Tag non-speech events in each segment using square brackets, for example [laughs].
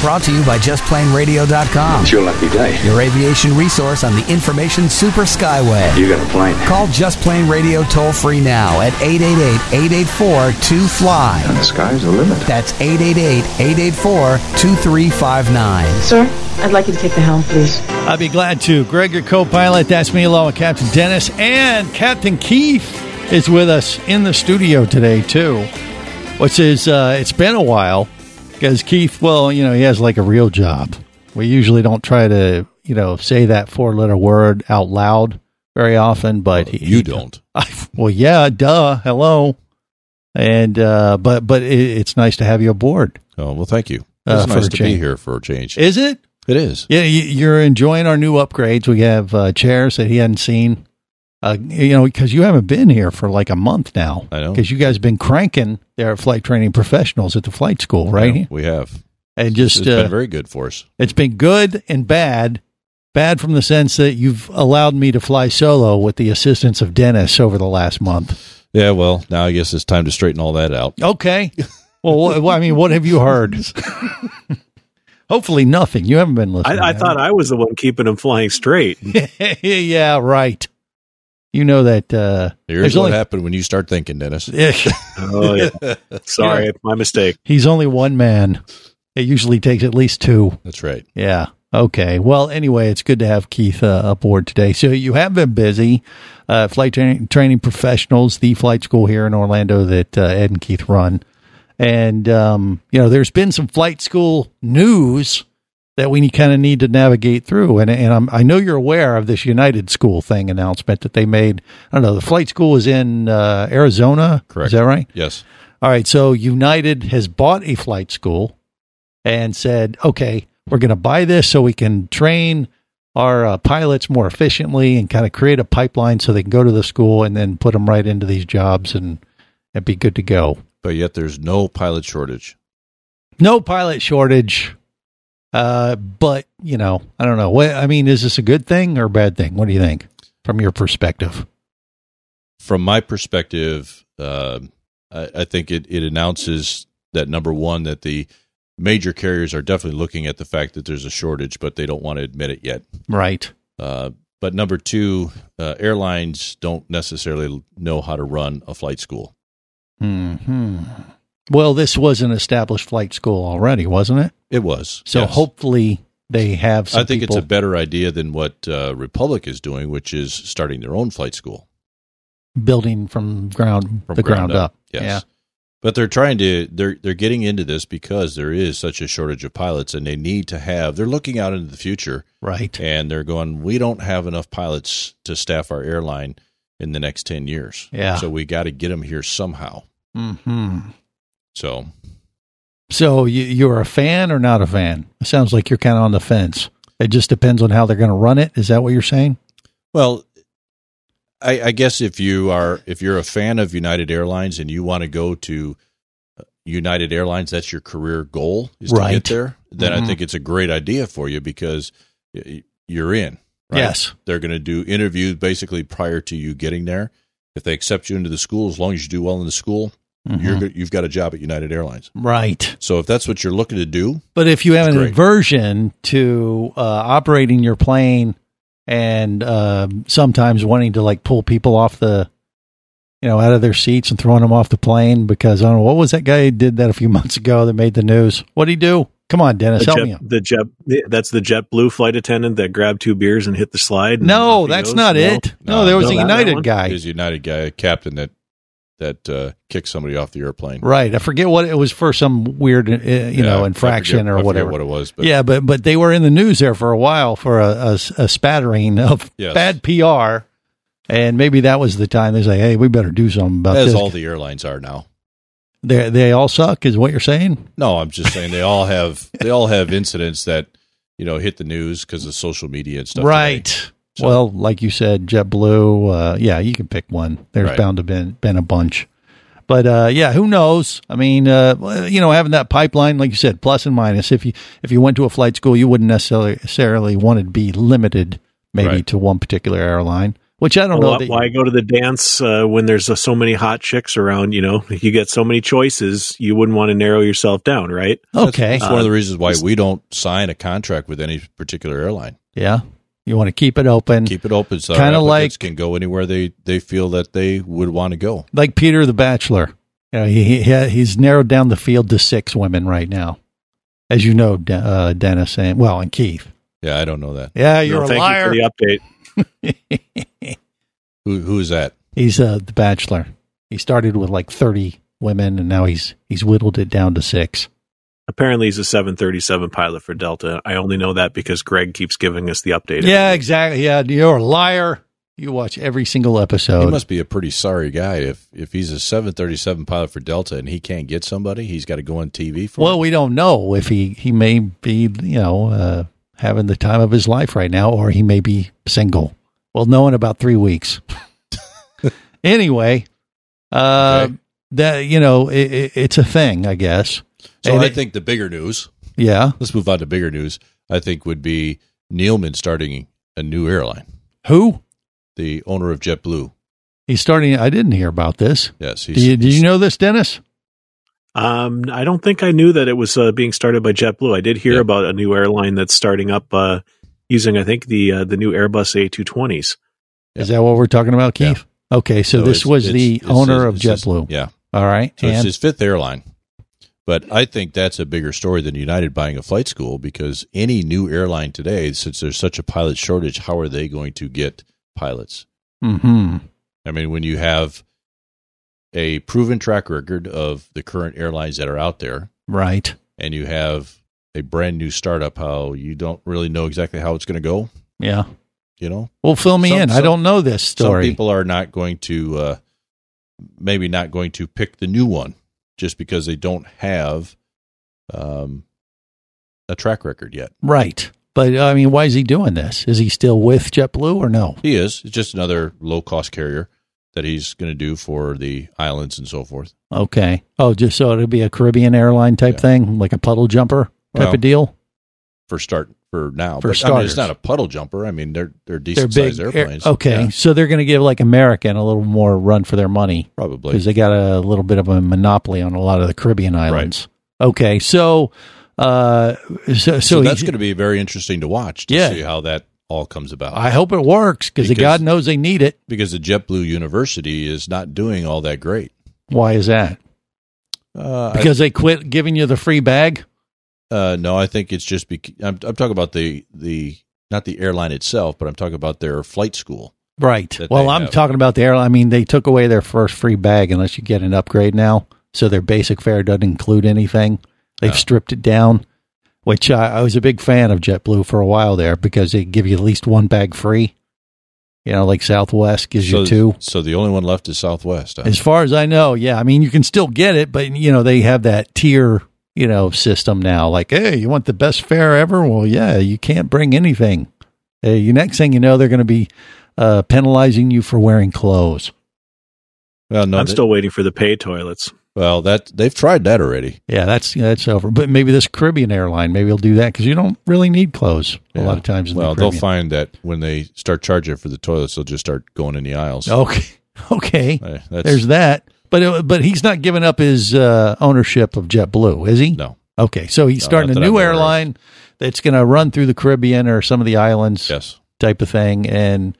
Brought to you by JustPlaneRadio.com. It's your lucky day. Your aviation resource on the information super skyway. You got a plane. Call Just Plane Radio toll free now at 888-884-2FLY. And the sky's the limit. That's 888-884-2359. Sir, I'd like you to take the helm, please. I'd be glad to. Greg, your co-pilot. That's me, along with Captain Dennis and Captain Keith is with us in the studio today too. Which is, uh, it's been a while because Keith, well, you know, he has like a real job. We usually don't try to, you know, say that four-letter word out loud very often, but he, You don't. [laughs] well, yeah, duh, hello, and uh, but but it, it's nice to have you aboard. Oh well, thank you. Uh, It's for nice to change. be here for a change. Is it? it is. Yeah, you- you're enjoying our new upgrades. We have uh, chairs that he hadn't seen. Uh, you know, because you haven't been here for like a month now. I know. Because you guys have been cranking there at Flight Training Professionals at the flight school, right? Yeah, we have. And just It's uh, been very good for us. it's been good and bad. Bad from the sense that you've allowed me to fly solo with the assistance of Dennis over the last month. Yeah. Well, now I guess it's time to straighten all that out. Okay. well, what, I mean, what have you heard? [laughs] Hopefully, nothing. You haven't been listening. I, I thought I was the one keeping him flying straight. [laughs] yeah, right. You know that. Uh, Here's what only- happened when you start thinking, Dennis. [laughs] Oh, yeah. [laughs] Sorry, my mistake. He's only one man. It usually takes at least two. That's right. Yeah. Okay. Well, anyway, it's good to have Keith uh, aboard today. So you have been busy. Uh, flight training, training professionals, the flight school here in Orlando that uh, Ed and Keith run. And, um, you know, there's been some flight school news that we kind of need to navigate through. And, and I'm, I know you're aware of this United School thing announcement that they made. I don't know. The flight school is in uh, Arizona. Correct. Is that right? Yes. All right. So United has bought a flight school and said, okay, we're going to buy this so we can train our uh, pilots more efficiently and kind of create a pipeline so they can go to the school and then put them right into these jobs and, and be good to go. But yet there's no pilot shortage. No pilot shortage. Uh, but you know, I don't know. What I mean, is this a good thing or a bad thing? What do you think from your perspective? From my perspective, uh, I, I think it, it announces that number one, that the major carriers are definitely looking at the fact that there's a shortage, but they don't want to admit it yet. Right. Uh, but number two, uh, airlines don't necessarily know how to run a flight school. Hmm. Well, this was an established flight school already, wasn't it? It was. So yes. hopefully they have. Some I think people, it's a better idea than what uh, Republic is doing, which is starting their own flight school building from ground from the ground, up. Yes. Yeah. But they're trying to they're they're getting into this because there is such a shortage of pilots and they need to have they're looking out into the future Right. and they're going we don't have enough pilots to staff our airline in the next 10 years. Yeah. So we got to get them here somehow. Hmm. So So you, you're a fan or not a fan? It sounds like you're kind of on the fence. It just depends on how they're going to run it. Is that what you're saying? Well, I, I guess if you are if you're a fan of United Airlines and you want to go to uh, United Airlines, that's your career goal is to get there. Then Mhm. I think it's a great idea for you because you're in. Right? Yes. they're going to do interviews basically prior to you getting there. If they accept you into the school, as long as you do well in the school, you're Mhm. go- you've got a job at United Airlines. Right. So if that's what you're looking to do, But if you have an great. aversion to uh, operating your plane and uh, sometimes wanting to like pull people off the, you know, out of their seats and throwing them off the plane because I don't know what was that guy who did that a few [laughs] months ago that made the news. What would he do? Come on, Dennis, The help jet, me. out. the jet, that's the JetBlue flight attendant that grabbed two beers and hit the slide. No, that's goes? not No? it. No, No, there was no, a that- that United one? guy. is United guy a captain that that uh, kicked somebody off the airplane. Right. I forget what it was for some weird, uh, you Yeah, know, infraction forget- or whatever. what it was, but yeah, but but they were in the news there for a while for a, a, a spattering of Yes. bad PR, and maybe that was the time they say, "Hey, we better do something about as this." all the airlines are now. they they all suck, is what you're saying? No, I'm just saying they all have they all have incidents that you know hit the news because of social media and stuff. today. Right. So- Well, like you said, JetBlue. Uh, yeah, you can pick one. There's Right. bound to been been a bunch, But uh, yeah, who knows? I mean, uh, you know, having that pipeline, like you said, plus and minus. If you if you went to a flight school, you wouldn't necessarily necessarily want to be limited, maybe Right. to one particular airline. Which I don't know. Why, that- why go to the dance uh, when there's uh, so many hot chicks around? You know, you get so many choices. You wouldn't want to narrow yourself down, right? okay, That's one of the reasons why we don't sign a contract with any particular airline. yeah, you want to keep it open, Keep it open so Kinda our like- can go anywhere they, they feel that they would want to go. like Peter the Bachelor. You know, he, he he's narrowed down the field to six women right now, as you know, De- uh, Dennis and well, and Keith. Yeah, I don't know that. Yeah, you're No, a thank liar. you for the update. [laughs] Who who is that? He's uh, the Bachelor. He started with like thirty women, and now he's he's whittled it down to six. Apparently, he's a 737 pilot for Delta. I only know that because Greg keeps giving us the update. Yeah, exactly. Yeah, you're a liar. You watch every single episode. He must be a pretty sorry guy if if he's a 737 pilot for Delta and he can't get somebody, he's got to go on TV for. well, it. we don't know if he he may be you know uh, having the time of his life right now, or he may be single. We'll know in about three weeks. [laughs] anyway, uh, Okay. that you know it, it, it's a thing, I guess. So and I it- think the bigger news. Yeah. Let's move on to bigger news. I think would be Neeleman starting a new airline. Who? The owner of JetBlue. He's starting. I didn't hear about this. Yes, Do you, did you know this, Dennis? Um, I don't think I knew that it was uh, being started by JetBlue. I did hear Yeah. about a new airline that's starting up uh, using, I think, the uh, the new Airbus A220s. Is that what we're talking about, Keith? Okay, so, this was it's- the it's owner his- of it's his- JetBlue. yeah. All right, So it's his fifth airline. But I think that's a bigger story than United buying a flight school because any new airline today, since there's such a pilot shortage, how are they going to get pilots? hmm I mean, when you have a proven track record of the current airlines that are out there, right. and you have a brand new startup, how you don't really know exactly how it's going to go, Yeah. you know? Well, fill me Some- in. I don't know this story. Some people are not going to, uh, maybe not going to pick the new one just because they don't have um, a track record yet. right. But I mean, why is he doing this? Is he still with JetBlue or no? He is. It's just another low cost carrier that he's going to do for the islands and so forth. Okay. Oh, just so it'll be a Caribbean airline type Yeah. thing, like a puddle jumper type Well, of deal. For start for now, For but I mean, it's not a puddle jumper. I mean, they're they're They're decent big. sized air- airplanes. okay, Yeah, so they're going to give like American a little more run for their money. probably. because they got a little bit of a monopoly on a lot of the Caribbean islands. Okay, so uh, so, so, So, that's going to be very interesting to watch to Yeah. see how that all comes about. I hope it works because God knows they need it. because the JetBlue University is not doing all that great. Why is that? Uh, I- Because they quit giving you the free bag. Uh, no, I think it's just bec- I'm, I'm talking about the the not the airline itself, but I'm talking about their flight school. Right. Well, I'm have. talking about the airline. I mean, they took away their first free bag unless you get an upgrade now. So their basic fare doesn't include anything. They've Oh. stripped it down, which I, I was a big fan of JetBlue for a while there because they give you at least one bag free. You know, like Southwest gives so, you two. So the only one left is Southwest. huh? As far as I know, yeah. I mean, you can still get it, but you know they have that tier, you know, system now. Like, hey, you want the best fare ever? Well, yeah, you can't bring anything. Uh, you next thing you know, they're going to be uh, penalizing you for wearing clothes. well, no, I'm they- still waiting for the pay toilets. well that they've tried that already. Yeah, that's that's over. But maybe this Caribbean airline, maybe they'll do that because you don't really need clothes a lot of times. In Well, the they'll find that when they start charging for the toilets, they'll just start going in the aisles. Okay, [laughs] okay. Uh, that's, There's that. But it, but he's not giving up his uh, ownership of JetBlue, is he? no. Okay, so he's No, starting a not that I'm new aware of. airline that's going to run through the Caribbean or some of the islands Yes. type of thing, and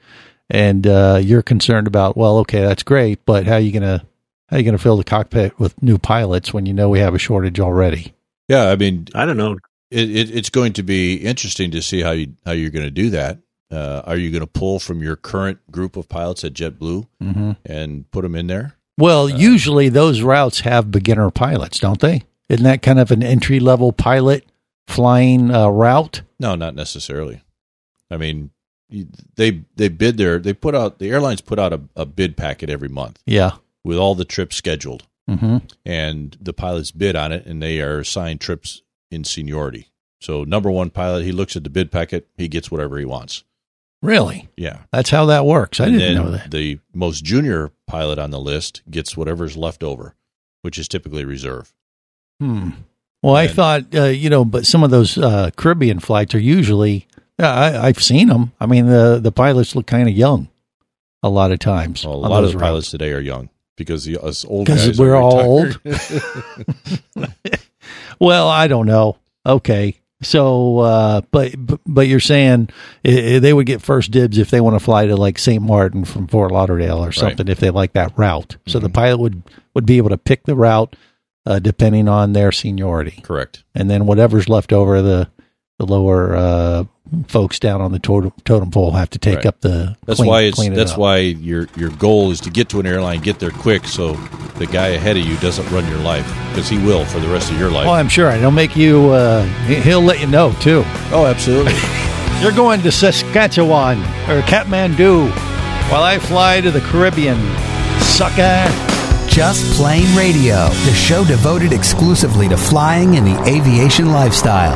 and uh, you're concerned about well, okay, that's great, but how you gonna how you gonna fill the cockpit with new pilots when you know we have a shortage already? Yeah, I mean, I don't know. it, it, it's going to be interesting to see how you how you're going to do that. Uh, are you going to pull from your current group of pilots at JetBlue Mm-hmm. and put them in there? Well, Uh, usually those routes have beginner pilots, don't they? Isn't that kind of an entry level pilot flying uh, route? No, not necessarily. I mean, they they bid their they put out the airlines put out a, a bid packet every month Yeah. with all the trips scheduled, hmm and the pilots bid on it, and they are assigned trips in seniority. So number one pilot, he looks at the bid packet, he gets whatever he wants. Really? Yeah, That's how that works. I And didn't know that. The most junior pilot on the list gets whatever's left over. which is typically reserve. Hmm. Well, I thought, uh, you know, but some of those uh, Caribbean flights are usually, yeah, I, I've seen them. I mean, the, the pilots look kind of young a lot of times. Well, a lot of the routes. pilots today are young because the, us old guys we're all retired. [laughs] Well, I don't know. Okay. So, uh, but, but, you're saying they would get first dibs if they want to fly to like St. Martin from Fort Lauderdale or something if they like that route. So Mm-hmm. the pilot would, would be able to pick the route, uh, depending on their seniority. Correct. and then whatever's left over the the lower uh, folks down on the totem, totem pole have to take Right. up the That's clean- why it's clean it that's up. why your your goal is to get to an airline, get there quick, so the guy ahead of you doesn't run your life because he will for the rest of your life. oh i'm sure it'll make you uh, he- he'll let you know too oh, absolutely. [laughs] you're going to saskatchewan or kathmandu while i fly to the caribbean sucker Just Plane Radio, the show devoted exclusively to flying and the aviation lifestyle.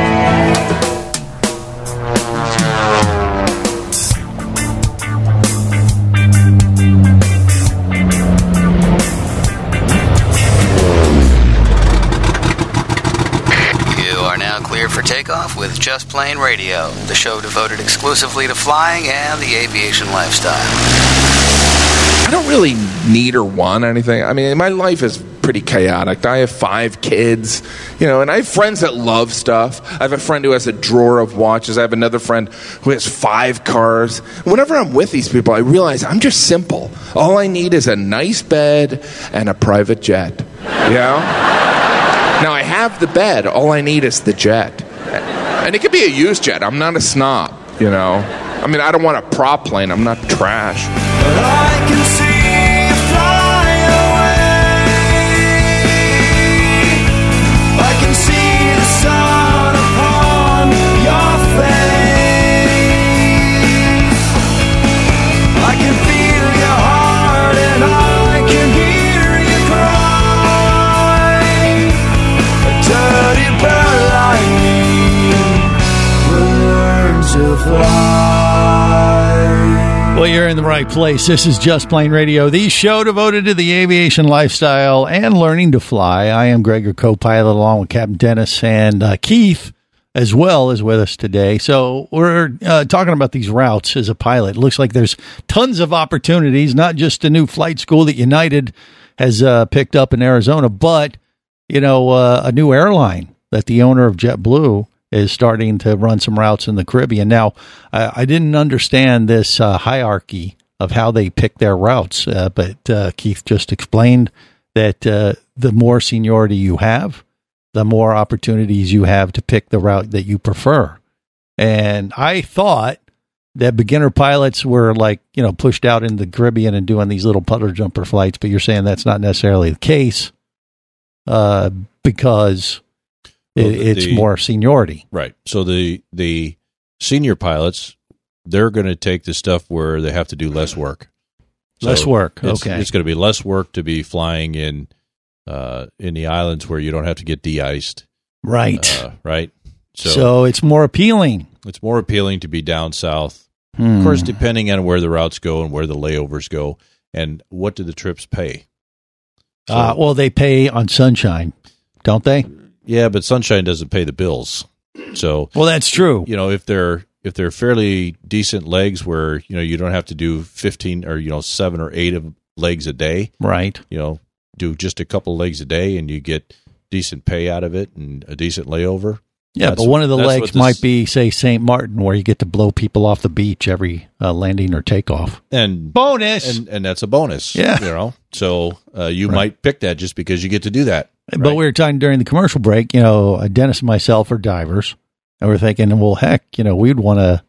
With Just Plane Radio, the show devoted exclusively to flying and the aviation lifestyle. I don't really need or want anything. I mean, my life is pretty chaotic. I have five kids, you know, and I have friends that love stuff. I have a friend who has a drawer of watches. I have another friend who has five cars. Whenever I'm with these people, I realize I'm just simple. All I need is a nice bed and a private jet. You know? Now I have the bed. All I need is the jet, and it could be a used jet. I'm not a snob, you know. I mean, I don't want a prop plane. I'm not trash. Fly. Well, you're in the right place. This is Just Plane Radio, the show devoted to the aviation lifestyle and learning to fly. I am Greg, your co-pilot, along with Captain Dennis and uh, Keith as well is with us today. So we're uh, talking about these routes as a pilot. Looks like there's tons of opportunities, not just a new flight school that United has uh, picked up in Arizona, but you know uh, a new airline that the owner of JetBlue is starting to run some routes in the Caribbean. Now, I, I didn't understand this uh, hierarchy of how they pick their routes, uh, but uh, Keith just explained that uh, the more seniority you have, the more opportunities you have to pick the route that you prefer. And I thought that beginner pilots were like, you know, pushed out in the Caribbean and doing these little putter jumper flights, but you're saying that's not necessarily the case uh, because it, it's the- more seniority. Right. So the the senior pilots, they're going to take the stuff where they have to do less work. Less work, It's, okay. It's going to be less work to be flying in uh, in the islands where you don't have to get de-iced. Right. Uh, right. So, So, it's more appealing. it's more appealing to be down south. Hmm. Of course, depending on where the routes go and where the layovers go, and what do the trips pay? So- uh, well, they pay on sunshine, don't they? Yeah, but sunshine doesn't pay the bills. So Well, that's true. you know if they're if they're fairly decent legs where you know you don't have to do 15 or you know 7 or 8 of legs a day Right. you know do just a couple legs a day and you get decent pay out of it and a decent layover Yeah, That's- but one of the legs this- might be, say, St. Martin, where you get to blow people off the beach every uh, landing or takeoff. and Bonus. and and that's a bonus Yeah. you know so uh, you Right. might pick that just because you get to do that But right? we were talking during the commercial break, you know, uh, Dennis and myself are divers, and we're thinking, well, heck, you know, we'd want to,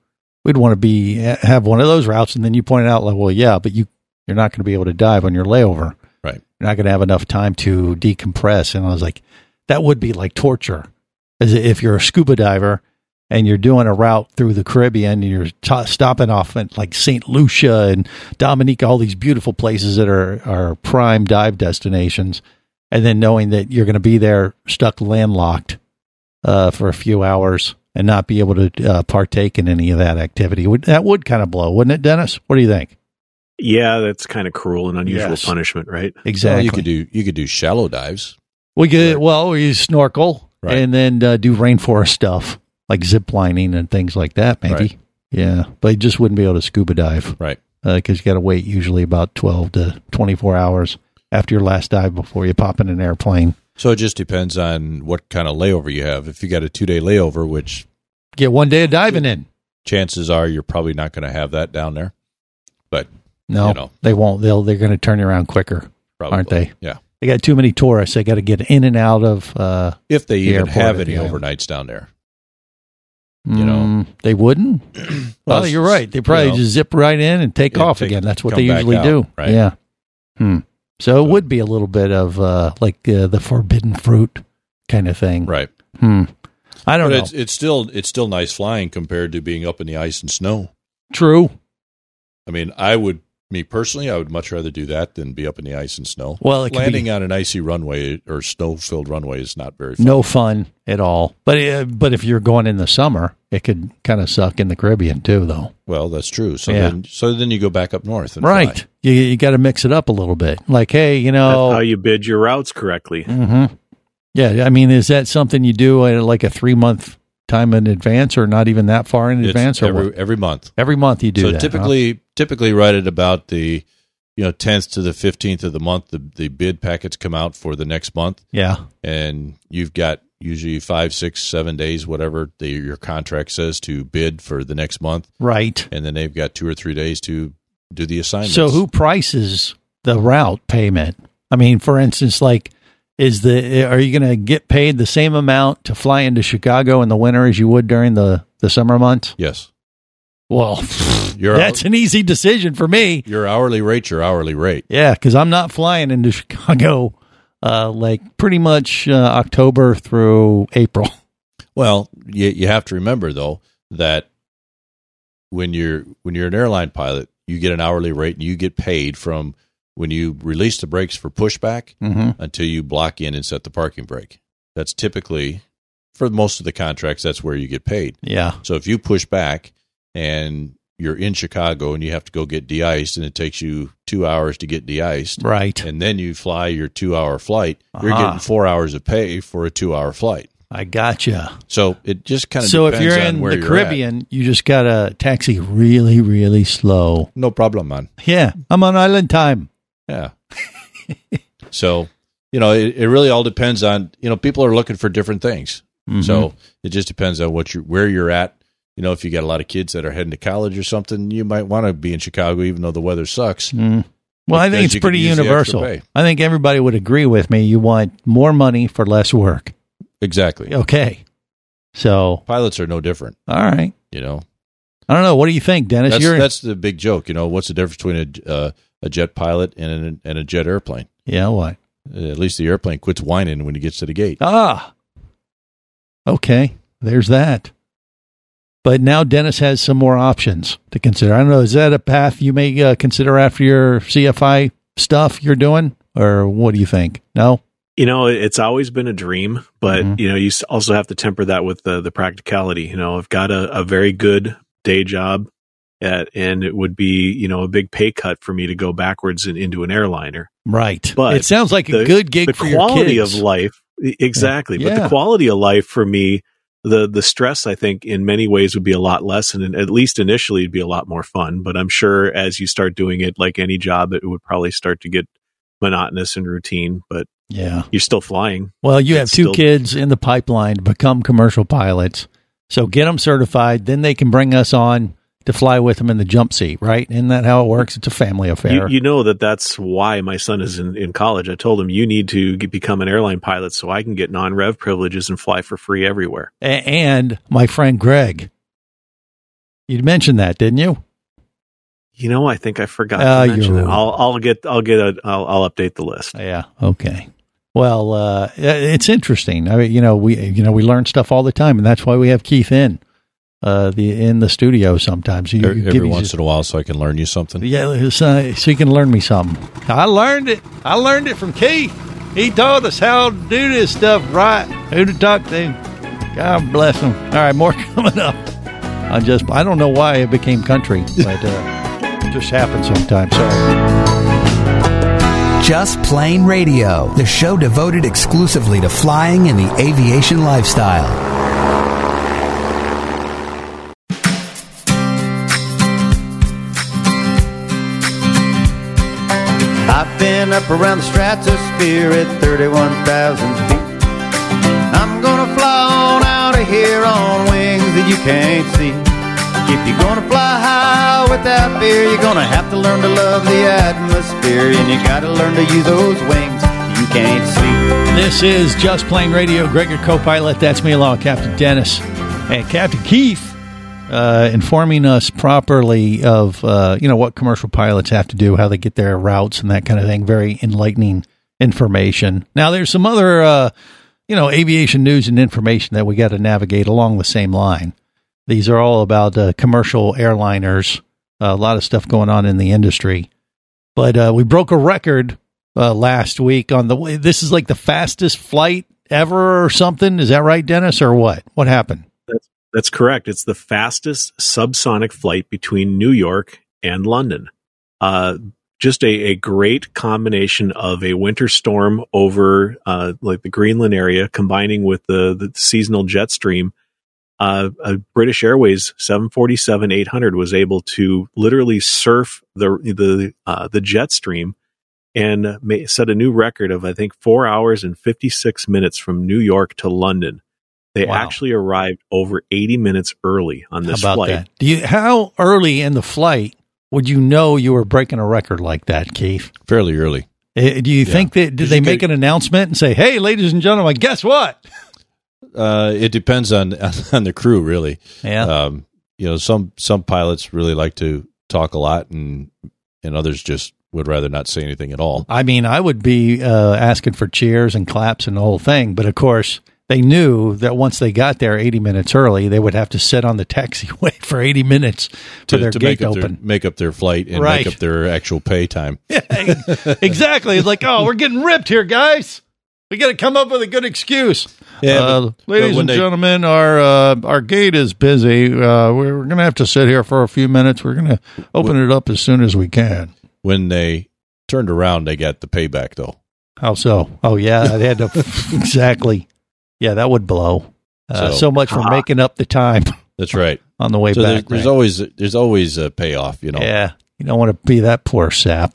we'd want to be have one of those routes. And then you pointed out, like, well, yeah, but you you're not going to be able to dive on your layover. Right. You're not going to have enough time to decompress. And I was like, that would be like torture, as if you're a scuba diver and you're doing a route through the Caribbean, and you're t- stopping off at like St. Lucia and Dominica, all these beautiful places that are are prime dive destinations and then knowing that you're going to be there stuck landlocked uh, for a few hours and not be able to uh, partake in any of that activity would that would kind of blow, wouldn't it, Dennis? What do you think? Yeah, that's kind of cruel and unusual Yes. punishment, right? Well, Exactly. you could do you could do shallow dives we could well you snorkel Right. and then uh, do rainforest stuff like zip lining and things like that. Maybe, Right. yeah, but you just wouldn't be able to scuba dive right because you got to wait usually about twelve to twenty four hours after your last dive before you pop in an airplane. so it just depends on what kind of layover you have if you got a two day layover which Get one day of diving in. chances are you're probably not going to have that down there but No, You know. they won't. They'll they're going to turn you around quicker. probably Aren't they? yeah They got too many tourists. They got to get in and out of. Uh, if they The even have any overnights down there You know. mm, they wouldn't. [clears throat] Well, you're right. They probably you know, just zip right in and take off take- again. That's what they usually out, do. right. Yeah. Hmm. So it would be a little bit of uh, like uh, the forbidden fruit kind of thing. right Hmm. I don't but know. it's it's still it's still nice flying compared to being up in the ice and snow True. I mean, I would, me personally, I would much rather do that than be up in the ice and snow. Well, it could landing be on an icy runway or snow-filled runway is not very fun. no fun at all. But uh, but if you're going in the summer, it could kind of suck in the Caribbean too, though. Well, that's true. So Yeah. then, so then you go back up north and Right. fly. You you got to mix it up a little bit. Like, hey, you That's know, how you bid your routes correctly. hmm Yeah, I mean, is that something you do at like a three month time in advance, or not even that far in It's advance, or every what? every month. every month you do so that? huh? Typically, right at about the you know tenth to the fifteenth of the month, the the bid packets come out for the next month, yeah, and you've got usually five, six, seven days, whatever the, your contract says to bid for the next month, right. and then they've got two or three days to do the assignment So who prices the route payment? I mean, for instance, like, is the are you going to get paid the same amount to fly into Chicago in the winter as you would during the the summer months? Yes, Well, [laughs] your that's an easy decision for me. your hourly rate, your hourly rate. Yeah, because I'm not flying into [laughs] Chicago uh, like pretty much uh, October through April. [laughs] Well, you you have to remember though that when you're when you're an airline pilot, you get an hourly rate and you get paid from when you release the brakes for pushback Mm-hmm. until you block in and set the parking brake. That's typically for most of the contracts. That's where you get paid. Yeah, So if you push back and you're in Chicago and you have to go get de-iced and it takes you two hours to get de-iced, right. and then you fly your two-hour flight, you're Uh-huh. getting four hours of pay for a two-hour flight. I gotcha. So it just kind of So if you're in the you're Caribbean, you just got to taxi really, really slow. no problem, man. Yeah, I'm on island time. Yeah. [laughs] so you know, it, it really all depends on you know people are looking for different things. Mm-hmm. So it just depends on what you where you're at. You know, if you got a lot of kids that are heading to college or something, you might want to be in Chicago, even though the weather sucks. Mm. Well, I think it's pretty use the extra universal. I think everybody would agree with me. You want more money for less work. Exactly. Okay. So, Pilots are no different. all right. You know, I don't know. What do you think, Dennis? that's that's the big joke. You know, what's the difference between a uh, a jet pilot and a, and a jet airplane? yeah. What? At least the airplane quits whining when he gets to the gate. Ah. Okay. There's that. But now Dennis has some more options to consider. I don't know. Is that a path you may uh, consider after your CFI stuff you're doing, or what do you think? No. You know, it's always been a dream, but Mhm. you know, you also have to temper that with the the practicality. You know, I've got a, a very good day job, at, and it would be you know a big pay cut for me to go backwards in, into an airliner. Right. But it sounds like a good gig the for your quality kids. of life, exactly. But the quality of life for me, the the stress, I think, in many ways would be a lot less, and at least initially, it'd be a lot more fun. But I'm sure as you start doing it, like any job, it would probably start to get monotonous and routine. But Yeah. you're still flying. Well, you have It's two still- kids in the pipeline to become commercial pilots. So get them certified. Then they can bring us on to fly with them in the jump seat, right? Isn't that how it works? It's a family affair. You, you know that that's why my son is in, in college. I told him you need to get, become an airline pilot so I can get non rev privileges and fly for free everywhere. A- and my friend Greg. You mentioned that, didn't you? You know, I think I forgot Ah, to mention it. I'll I'll get I'll get a I'll, I'll update the list. Yeah. Okay. Well, uh, it's interesting. I mean, you know, we you know we learn stuff all the time, and that's why we have Keith in uh, the in the studio sometimes. You, Every, you every give once you, in a while, so I can learn you something. yeah, so, so you can learn me something. I learned it. I learned it from Keith. He taught us how to do this stuff right. Who to talk to. God bless him. All right, more [laughs] coming up. I just I don't know why it became country, [laughs] but uh, it just happens sometimes. Sorry. Just Plane Radio, the show devoted exclusively to flying and the aviation lifestyle. I've been up around the stratosphere at 31,000 feet. I'm gonna fly on out of here on wings that you can't see. If you're gonna fly high without fear, you're gonna have to learn to love the atmosphere, and you gotta learn to use those wings you can't see. This is Just Plane Radio. Greg, your co-pilot. That's me along Captain Dennis and Captain Keith, uh, informing us properly of uh, you know what commercial pilots have to do, how they get their routes, and that kind of thing. Very enlightening information. Now, there's some other uh, you know aviation news and information that we got to navigate along the same line. These are all about uh, commercial airliners. a lot of stuff going on in the industry, but uh, we broke a record uh, last week on the way. This is like the fastest flight ever or something. Is that right, Dennis, or what? What happened? That's correct. It's the fastest subsonic flight between New York and London. Uh, just a, a great combination of a winter storm over uh, like the Greenland area, combining with the, the seasonal jet stream. Uh, a British Airways 747 800 was able to literally surf the the uh, the jet stream and set a new record of I think four hours and 56 minutes from New York to London. They Wow. actually arrived over 80 minutes early on How this about flight. that? Do you how early in the flight would you know you were breaking a record like that, Keith? Fairly early. Eh, Do you Yeah. think that did Did they make get- an announcement and say, "Hey, ladies and gentlemen, guess what?" Uh, it depends on [laughs] on the crew, really. Yeah. Um, you know, some some pilots really like to talk a lot, and and others just would rather not say anything at all. I mean, I would be uh, asking for cheers and claps and the whole thing, but of course, they knew that once they got there 80 minutes early, they would have to sit on the taxiway [laughs] for 80 minutes for their gate make up open. their make up their flight and Right. make up their actual pay time. [laughs] [laughs] exactly. It's like, oh, we're getting ripped here, guys. We got to come up with a good excuse. Yeah, Uh, but- ladies when and they- gentlemen, our uh, our gate is busy. Uh, we're going to have to sit here for a few minutes. We're going to open it up as soon as we can. When they turned around, they got the payback though. How so? Oh yeah, they had to exactly. Yeah, that would blow. Uh, so, So- much for making up the time [laughs] That's right. on the way So there's, back. there's right? always there's always a payoff. You know. yeah, you don't want to be that poor sap.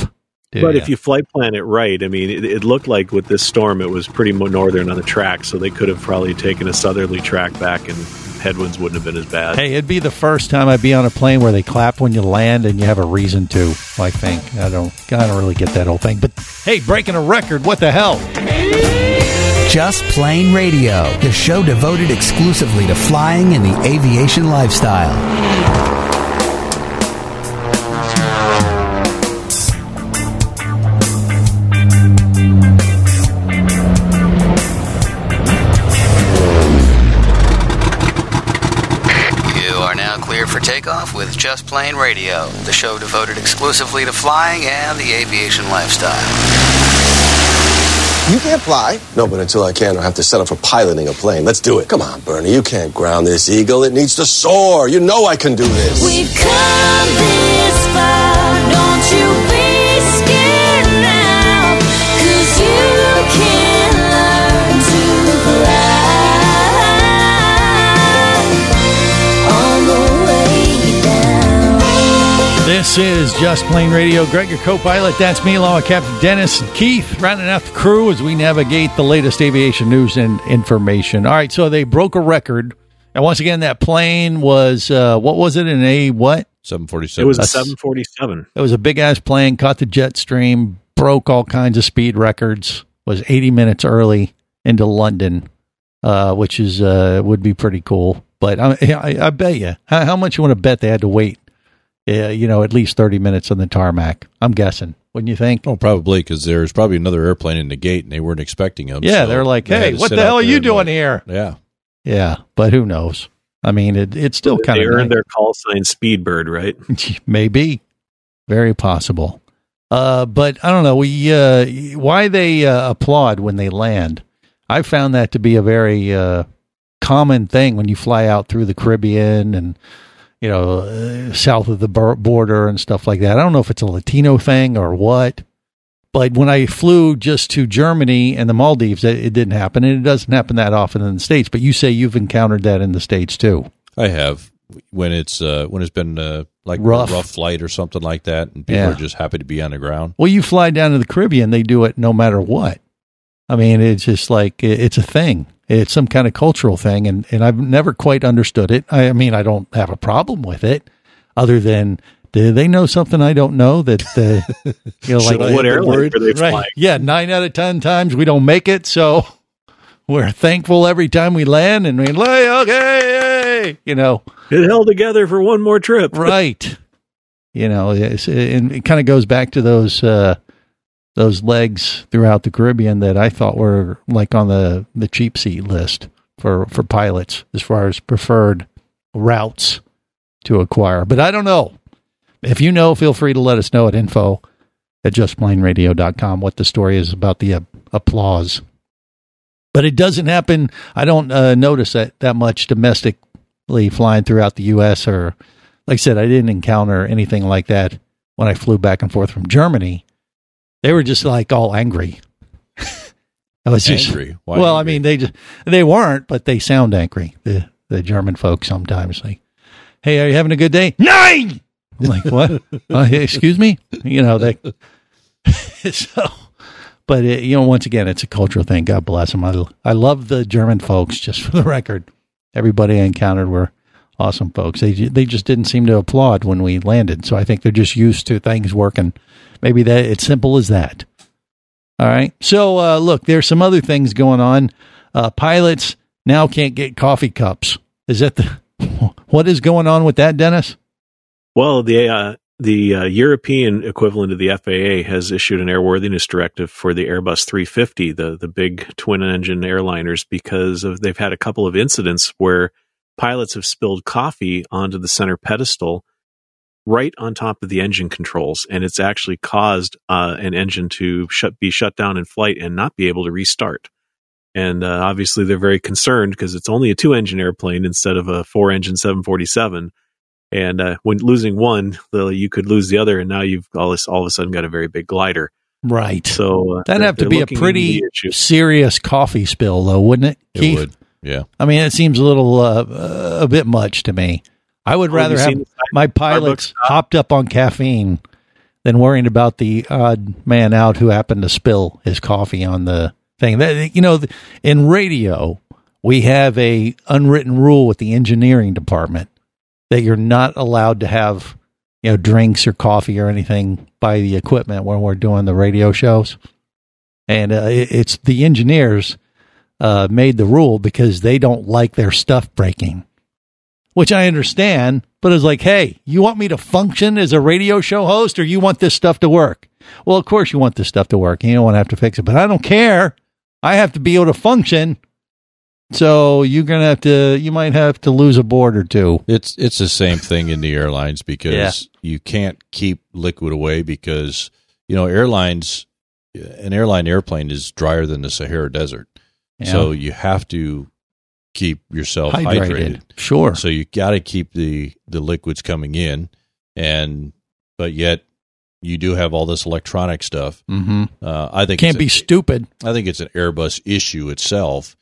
do But ya? if you flight plan it right, I mean, it, it looked like with this storm, it was pretty northern on the track, so they could have probably taken a southerly track back, and headwinds wouldn't have been as bad. Hey, it'd be the first time I'd be on a plane where they clap when you land and you have a reason to. I think I don't. I don't really get that whole thing. But hey, breaking a record, what the hell? Just Plane Radio, the show devoted exclusively to flying and the aviation lifestyle. You are now clear for takeoff with Just Plane Radio, the show devoted exclusively to flying and the aviation lifestyle. You can't fly. No, but until I can, I'll have to set up for piloting a plane. Let's do it. Come on, Bernie. You can't ground this eagle. It needs to soar. You know I can do this. We've come This is Just Plane Radio. Greg, your co-pilot. That's me, along with Captain Dennis and Keith, rounding out the crew as we navigate the latest aviation news and information. All right, so they broke a record, and once again, that plane was uh, what was it? An A what? Seven It was a 747. It was a big ass plane, caught the jet stream, broke all kinds of speed records, was 80 minutes early into London, uh, which is uh, would be pretty cool. But I, I, I bet you, how, how much you want to bet they had to wait? Uh, you know, at least 30 minutes on the tarmac. I'm guessing, wouldn't you think? Oh, probably because there's probably another airplane in the gate and they weren't expecting him. Yeah, so they're like, hey, to what the hell are you doing wait. here? Yeah, Yeah, but who knows? I mean, it, it's still kind they of earned their call sign Speedbird, right? [laughs] Maybe, very possible. Uh, but I don't know. We uh, why they uh, applaud when they land. I found that to be a very uh, common thing when you fly out through the Caribbean and you know uh, south of the border and stuff like that. I don't know if it's a Latino thing or what. But when I flew just to Germany and the Maldives, it, it didn't happen, and it doesn't happen that often in the states. But you say you've encountered that in the states too. I have when it's uh, when it's been uh, like Rough. a rough flight or something like that, and people Yeah. are just happy to be on the ground. Well, you fly down to the Caribbean, they do it no matter what. I mean, it's just like it's a thing. It's some kind of cultural thing, and and I've never quite understood it. I, I mean, I don't have a problem with it, other than do they know something I don't know that uh, [laughs] you know, like What airline were they right? flying? Yeah, nine out of ten times we don't make it, so [laughs] we're thankful every time we land, and we like okay, you know, It held together for one more trip. [laughs] right you know it's, and it kind of goes back to those uh those legs throughout the caribbean that i thought were like on the the cheap seat list for for pilots as far as preferred routes to acquire. But i don't know. If you know feel free to let us know at info at justplaneradio.com what the story is about the uh, applause. But it doesn't happen i don't uh, notice that that much domestically flying throughout the us or like I said, I didn't encounter anything like that when I flew back and forth from Germany. They were just like all angry. [laughs] I was just Angry? Why well, angry? I mean, they just they weren't, but they sound angry. The the German folks sometimes like, "Hey, are you having a good day?" Nine. I'm like what? uh, hey, excuse me. You know they. [laughs] so, but it, you know, once again, it's a cultural thing. God bless them. I I love the German folks. Just for the record, everybody I encountered were awesome folks. They they just didn't seem to applaud when we landed. So I think they're just used to things working. Maybe that it's simple as that. All right. So uh, look, there's some other things going on. Uh, pilots now can't get coffee cups. Is that the [laughs] what is going on with that, Dennis? Well, the uh, the uh, European equivalent of the FAA has issued an airworthiness directive for the Airbus 350, the the big twin engine airliners, because of they've had a couple of incidents where pilots have spilled coffee onto the center pedestal right on top of the engine controls, and it's actually caused uh, an engine to shut be shut down in flight and not be able to restart. And uh, obviously, they're very concerned because it's only a two engine airplane instead of a four engine 747. And uh, when losing one, the, you could lose the other, and now you've all, this, all of a sudden got a very big glider. Right. So uh, That'd have to be a pretty serious coffee spill, though, wouldn't it? It would. Yeah. I mean, it seems a little uh, uh, a bit much to me. I would Well, have rather you have seen the my pilots hopped up on caffeine than worrying about the odd man out who happened to spill his coffee on the thing. That, you know, in radio, we have a unwritten rule with the engineering department that you're not allowed to have you know drinks or coffee or anything by the equipment when we're doing the radio shows and uh, it, it's the engineers uh, made the rule because they don't like their stuff breaking which i understand but it's like hey you want me to function as a radio show host or you want this stuff to work well of course you want this stuff to work and you don't want to have to fix it but i don't care i have to be able to function so you're gonna have to you might have to lose a board or two It's it's the same thing in the airlines because Yeah. you can't keep liquid away because you know airlines an airline airplane is drier than the Sahara Desert. Yeah. So you have to keep yourself Hydrated. hydrated. Sure. So you got to keep the the liquids coming in and but yet you do have all this electronic stuff. mm-hmm. Uh, I think can't be a- stupid I think it's an Airbus issue itself.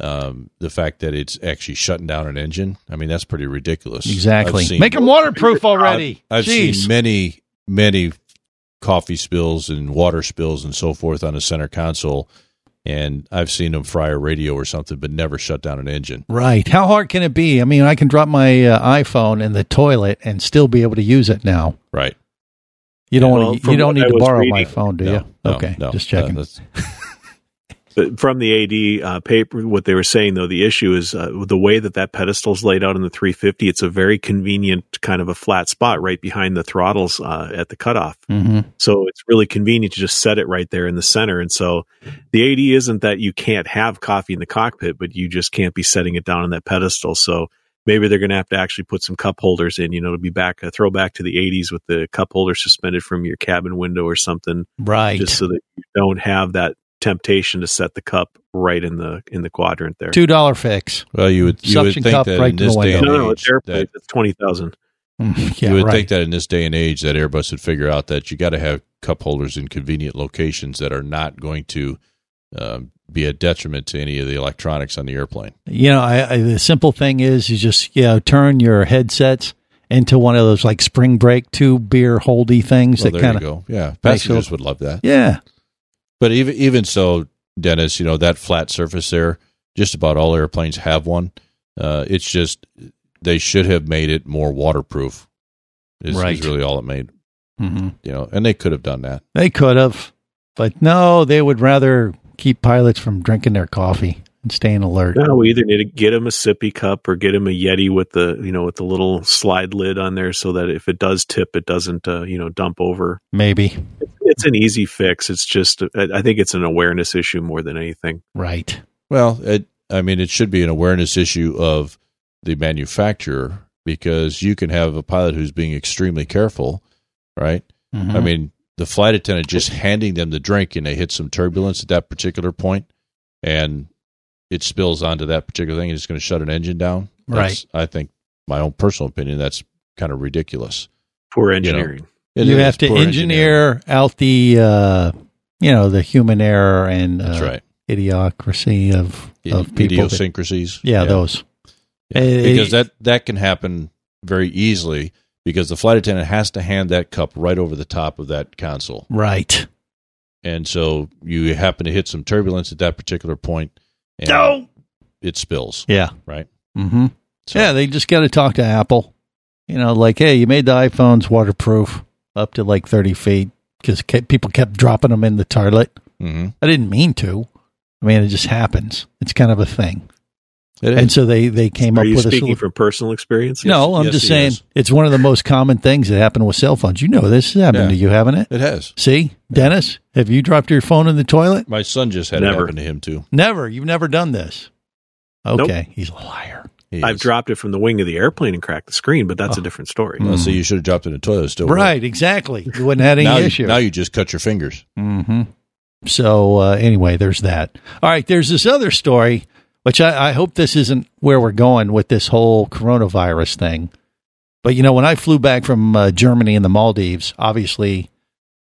Um, the fact that it's actually shutting down an engine, I mean, that's pretty ridiculous. Exactly. I've seen- Make them waterproof already. I've Jeez. seen many, many coffee spills and water spills and so forth on the center console, and I've seen them fry a radio or something, but never shut down an engine. Right. How hard can it be? I mean, I can drop my uh, iPhone in the toilet and still be able to use it now. Right. You don't Well, want to, from you don't need to was borrow my phone, do No, you? no, okay. no. Just checking. Uh, that's- But from the AD uh, paper, what they were saying though, the issue is uh, the way that that pedestal's laid out in the 350. It's a very convenient kind of a flat spot right behind the throttles uh, at the cutoff. hmm So it's really convenient to just set it right there in the center. And so the AD isn't that you can't have coffee in the cockpit, but you just can't be setting it down on that pedestal. So maybe they're going to have to actually put some cup holders in, you know, to be back, a throwback to the 80s with the cup holder suspended from your cabin window or something, Right. just so that you don't have that temptation to set the cup right in the in the quadrant there. Two dollar fix. well, you would you would think cup that right in this day and No, no, age it's airplane. that It's twenty thousand. Mm, [laughs] yeah, you would right. think that in this day and age that Airbus would figure out that you got to have cup holders in convenient locations that are not going to um, be a detriment to any of the electronics on the airplane. you know, I, I, the simple thing is, you just you know turn your headsets into one of those like spring break two beer holdy things Well, that kind of. Yeah, makes passengers would love that. yeah. But even even so, Dennis, you know that flat surface there. Just about all airplanes have one. Uh, it's just they should have made it more waterproof. Is, Right. is really all it made. hmm You know, and they could have done that. They could have, but no, they would rather keep pilots from drinking their coffee and staying alert. No, we either need to get him a sippy cup or get him a Yeti with the you know with the little slide lid on there, so that if it does tip, it doesn't uh, you know dump over. Maybe It's an easy fix. It's just I I think it's an awareness issue more than anything. right. Well, it, I mean, it should be an awareness issue of the manufacturer because you can have a pilot who's being extremely careful, right? Mhm. I mean, the flight attendant just handing them the drink and they hit some turbulence at that particular point and it spills onto that particular thing and it's going to shut an engine down. That's- I think, my own personal opinion, that's kind of ridiculous. Poor You know, engineering. It you is have to engineer out the, uh, you know, the human error and uh, That's right. idiocracy of of people. that- Idiosyncrasies. yeah, those. Yeah. Eh, because that that can happen very easily because the flight attendant has to hand that cup right over the top of that console. Right. And so you happen to hit some turbulence at that particular point and No. it spills, Yeah. right? Mm-hmm. So- Yeah, they just got to talk to Apple. You know, like, hey, you made the iPhones waterproof up to like 30 feet because people kept dropping them in the toilet. Mhm. I didn't mean to. I mean, it just happens. It's kind of a thing. It And so they, they came Are up you with a speaking solution. from personal experience? No, I'm yes, just saying is. it's one of the most common things that happen with cell phones. You know this has happened Yeah. to you, haven't it? It has. See, Dennis, have you dropped your phone in the toilet? My son just had it Never. happen to him too. Never. You've never done this. Okay, he's a liar. He I've is. dropped it from the wing of the airplane and cracked the screen, but that's Oh. a different story. Well, so you should have dropped it in the toilet. Still worked. Right, exactly. You wouldn't have had any now, issue. You, now you just cut your fingers. hmm So uh, anyway, there's that. All right, there's this other story, which I, I hope this isn't where we're going with this whole coronavirus thing. But you know, when I flew back from uh, Germany and the Maldives, obviously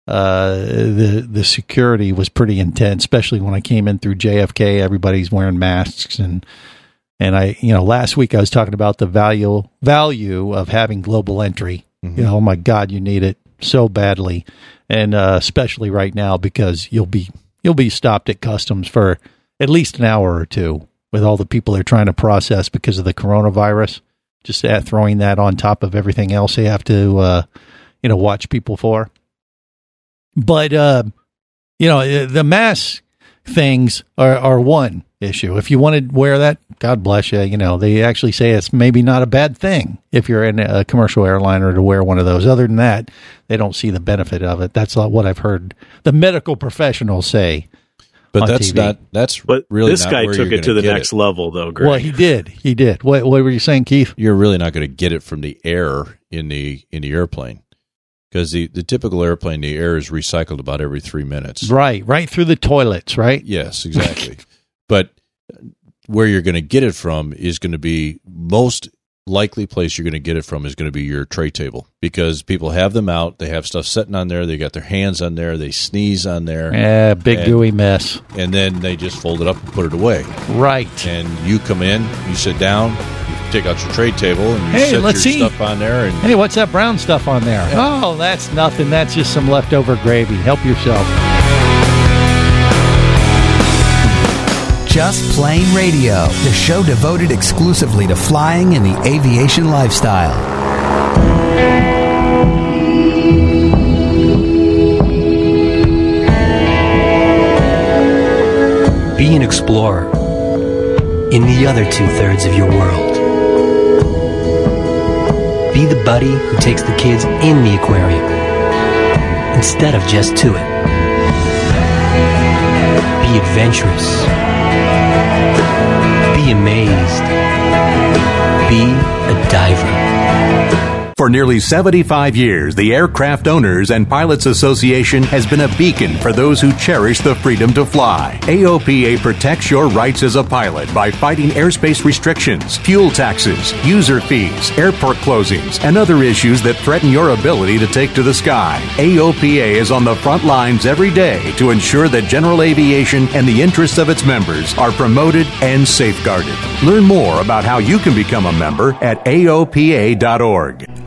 uh, the the security was pretty intense, especially when I came in through JFK. Everybody's wearing masks and. And I, you know, last week I was talking about the value value of having global entry. You know, oh my God, you need it. so badly, and uh, especially right now because you'll be you'll be stopped at customs for at least an hour or two with all the people they're trying to process because of the coronavirus. Just at throwing that on top of everything else they have to, uh, you know, watch people for. But uh, you know, uh, the mask things are, are one issue. If you want to wear that, God bless you. You know, they actually say it's maybe not a bad thing if you're in a commercial airliner to wear one of those. Other than that, they don't see the benefit of it. That's what I've heard the medical professionals say. But on that's TV. not that's But really this not guy where took it to the get next level, though. Greg. Well, he did. He did. What, what were you saying, Keith? You're really not going to get it from the air in the in the airplane because the the typical airplane, the air is recycled about every three minutes. Right, right through the toilets, right? Yes, exactly. [laughs] but where you're going to get it from is going to be most likely place you're going to get it from is going to be your tray table because people have them out. They have stuff sitting on there. They got their hands on there. They sneeze on there. Yeah, big And- gooey mess. And then they just fold it up and put it away. Right. And you come in, you sit down, you take out your tray table, and you Hey, set let's your see. stuff on there. And Hey, what's that brown stuff on there? Oh, that's nothing. That's just some leftover gravy. Help yourself. Just Plane Radio, the show devoted exclusively to flying and the aviation lifestyle. Be an explorer in the other two thirds of your world. Be the buddy who takes the kids in the aquarium instead of just to it. Be adventurous. Be amazed. Be a diver. For nearly 75 years, the Aircraft Owners and Pilots Association has been a beacon for those who cherish the freedom to fly. AOPA protects your rights as a pilot by fighting airspace restrictions, fuel taxes, user fees, airport closings, and other issues that threaten your ability to take to the sky. AOPA is on the front lines every day to ensure that general aviation and the interests of its members are promoted and safeguarded. Learn more about how you can become a member at AOPA.org.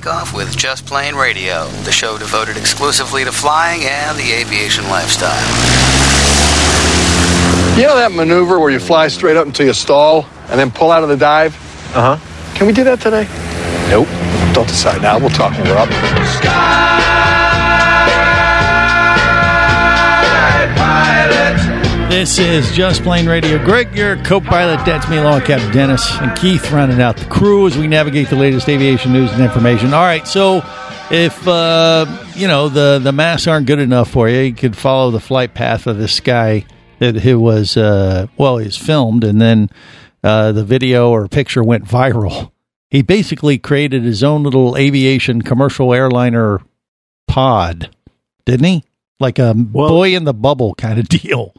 takeoff with Just Plane Radio, the show devoted exclusively to flying and the aviation lifestyle. You know that maneuver where you fly straight up until you stall and then pull out of the dive? Uh huh. Can we do that today? Nope. Don't decide now. We'll talk when we're up. This is Just Plane Radio. Greg, your co-pilot. That's me, along with Captain Dennis and Keith, rounding out the crew as we navigate the latest aviation news and information. All right, so if uh, you know the the masks aren't good enough for you, you could follow the flight path of this guy that who was uh, well, he's filmed, and then uh, the video or picture went viral. He basically created his own little aviation commercial airliner pod, didn't he? Like a boy in the bubble kind of [laughs] deal.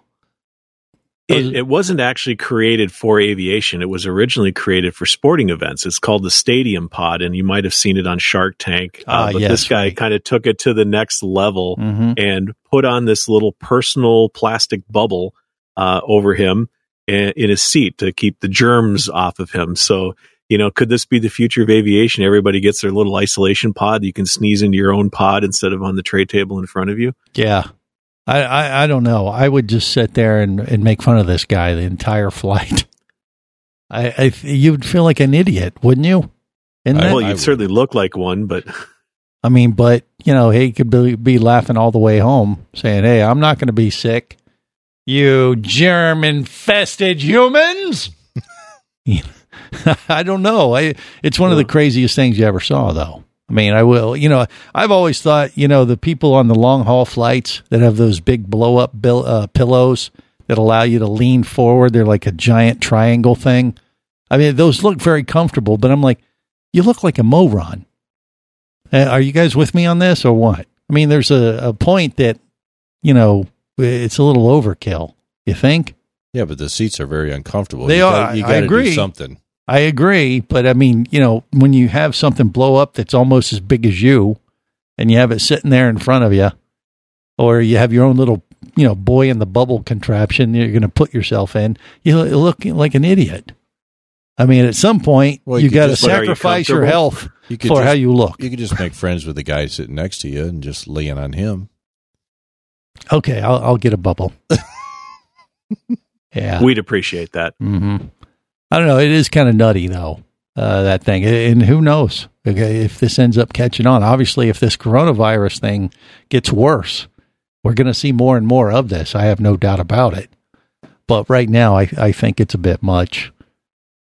It, it wasn't actually created for aviation. It was originally created for sporting events. It's called the Stadium Pod, and you might have seen it on Shark Tank. Uh, Ah, but yes, this guy kind of took it to the next level Mhm. and put on this little personal plastic bubble uh, over him in, in his seat to keep the germs off of him. So you know, could this be the future of aviation? Everybody gets their little isolation pod. You can sneeze into your own pod instead of on the tray table in front of you. Yeah. I, I, I don't know. I would just sit there and, and make fun of this guy the entire [laughs] flight. I, I you'd feel like an idiot, wouldn't you? And well, you'd certainly look like one, but I mean, but you know, he could be, be laughing all the way home, saying, "Hey, I'm not going to be sick." You germ-infested humans. [laughs] [laughs] I don't know. I it's one of the craziest things you ever saw, though. I mean, I will. You know, I've always thought, you know, the people on the long haul flights that have those big blow up bill, uh, pillows that allow you to lean forward. They're like a giant triangle thing. I mean, those look very comfortable, but I'm like, you look like a moron. Uh, are you guys with me on this or what? I mean, there's a, a point that, you know, it's a little overkill. You think? Yeah, but the seats are very uncomfortable. They you are. Gotta, you got to agree. do something. I agree, but I mean, you know, when you have something blow up that's almost as big as you, and you have it sitting there in front of you, or you have your own little, you know, boy in the bubble contraption you're going to put yourself in, you look like an idiot. I mean, at some point, Well, you, could got to just- but are you sacrifice your health You could for just- how you look. You could just make friends with the guy sitting next to you and just lean on him. Okay, I'll, I'll get a bubble. [laughs] yeah, we'd appreciate that. hmm I don't know. It is kind of nutty though. Uh, that thing, and who knows okay, if this ends up catching on? Obviously, if this coronavirus thing gets worse, we're going to see more and more of this. I have no doubt about it. But right now, I I think it's a bit much,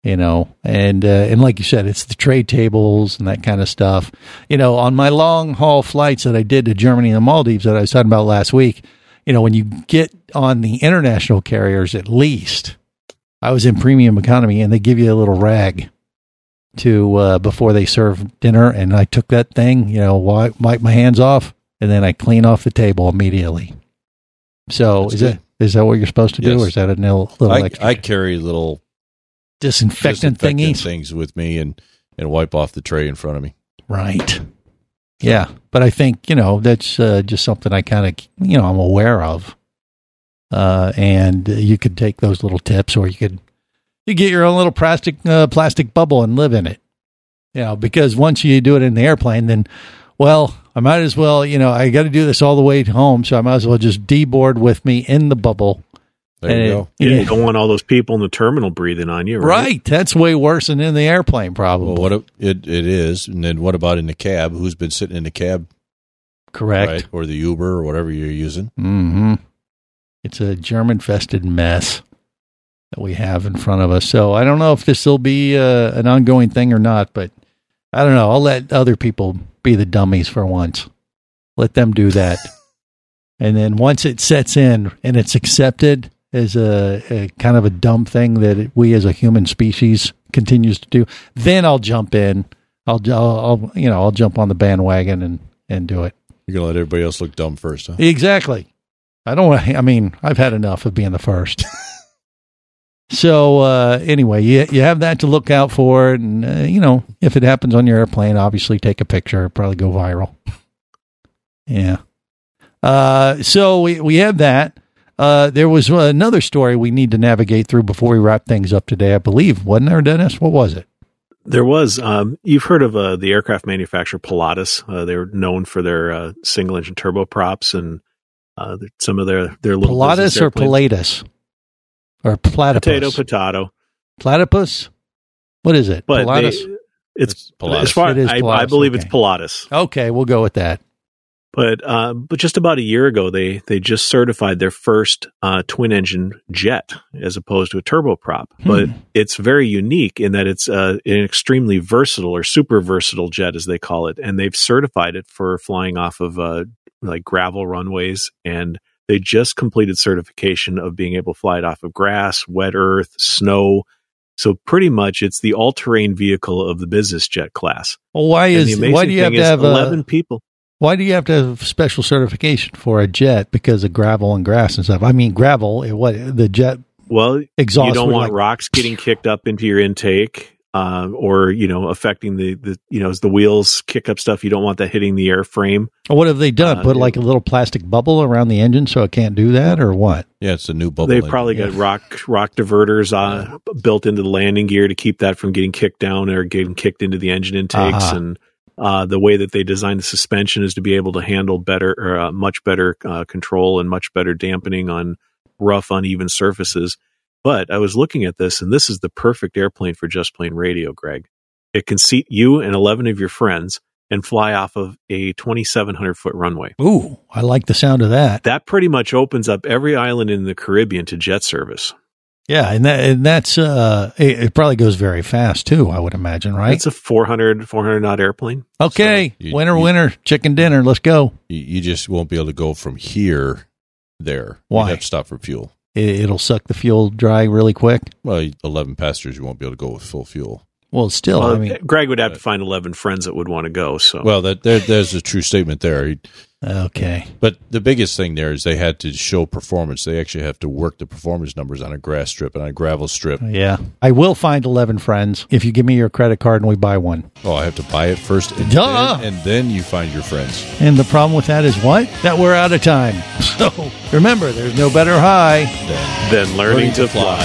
you know. And uh, and like you said, it's the trade tables and that kind of stuff. You know, on my long haul flights that I did to Germany and the Maldives that I was talking about last week, you know, when you get on the international carriers, at least I was in premium economy, and they give you a little rag to uh, before they serve dinner, and I took that thing, you know, wipe, wipe my hands off, and then I clean off the table immediately. So That's is good. that is that what you're supposed to do, Yes. or is that a little, little I, extra I carry little disinfectant, disinfectant thingies? things with me and and wipe off the tray in front of me. Right. Yeah, but I think you know that's uh, just something I kind of you know I'm aware of, uh, and you could take those little tips, or you could you get your own little plastic uh, plastic bubble and live in it. You know, because once you do it in the airplane, then well, I might as well you know I got to do this all the way home, so I might as well just deboard with me in the bubble. There you And- go. Yeah, Yeah. you don't want all those people in the terminal breathing on you, right? Right, that's way worse than in the airplane, probably. Well, what it, it it is, and then what about in the cab? Who's been sitting in the cab, Correct. right? Or the Uber or whatever you're using? hmm It's a germ infested mess that we have in front of us. So I don't know if this will be uh, an ongoing thing or not, but I don't know. I'll let other people be the dummies for once. Let them do that. and then once it sets in and it's accepted as a, a kind of a dumb thing that we as a human species continues to do, then I'll jump in. I'll, I'll, I'll you know, I'll jump on the bandwagon and, and do it. You're gonna let everybody else look dumb first, huh? Exactly. I don't want. [laughs] I mean, I've had enough of being the first. [laughs] so uh, anyway, you you have that to look out for, and uh, you know if it happens on your airplane, obviously take a picture. Probably go viral. [laughs] yeah. Uh, so we we have that. Uh, there was another story we need to navigate through before we wrap things up today. I believe, wasn't there, Dennis? What was it? There was. Um, you've heard of uh, the aircraft manufacturer Pilatus. Uh, they're known for their uh, single engine turboprops and uh, some of their their little Pilatus or airplanes. Pilatus or platypus? Potato, potato. platypus. What is it? But Pilatus. they, it's Pilatus. as far It is I, I believe okay. it's Pilatus. Okay, we'll go with that. But uh, but just about a year ago, they they just certified their first uh, twin engine jet as opposed to a turboprop. But it's very unique in that it's uh, an extremely versatile or super versatile jet, as they call it, and they've certified it for flying off of uh, like gravel runways. And they just completed certification of being able to fly it off of grass, wet earth, snow. So pretty much, it's the all-terrain vehicle of the business jet class. Well, why And is why do you have to have eleven a, people? why do you have to have special certification for a jet because of gravel and grass and stuff? I mean, gravel. What the jet Well, exhaust? you don't want like- rocks getting kicked up into your intake. Uh, or you know affecting the the you know as the wheels kick up stuff. You don't want that hitting the airframe. What have they done? Uh, Put like a little plastic bubble around the engine so it can't do that, or what? Yeah, it's a new bubble. They've probably got rock rock diverters uh, built into the landing gear to keep that from getting kicked down or getting kicked into the engine intakes. Uh-huh. And uh, the way that they designed the suspension is to be able to handle better, or uh, much better uh, control and much better dampening on rough, uneven surfaces. But I was looking at this, and this is the perfect airplane for just plane radio, Greg. It can seat you and eleven of your friends and fly off of a 2,700 foot runway. Ooh, I like the sound of that. That pretty much opens up every island in the Caribbean to jet service. Yeah, and that and that's uh, it, it probably goes very fast too. I would imagine, right? It's a 400, 400 knot airplane. okay, you- winner, you- winner, chicken dinner. Let's go. You, you just won't be able to go from here there. Why? You have to stop for fuel. It, it'll suck the fuel dry really quick. Well, eleven passengers, you won't be able to go with full fuel. Well, still, Well, I mean, Greg would have to find 11 friends that would want to go. So, Well, that there, there's a true statement there. He- okay. But the biggest thing there is they had to show performance. They actually have to work the performance numbers on a grass strip and on a gravel strip. Oh, yeah, I will find eleven friends if you give me your credit card and we buy one. Oh, I have to buy it first, and, Duh. then, and then you find your friends. And the problem with that is what? That we're out of time. [laughs] So remember, there's no better high than learning to fly.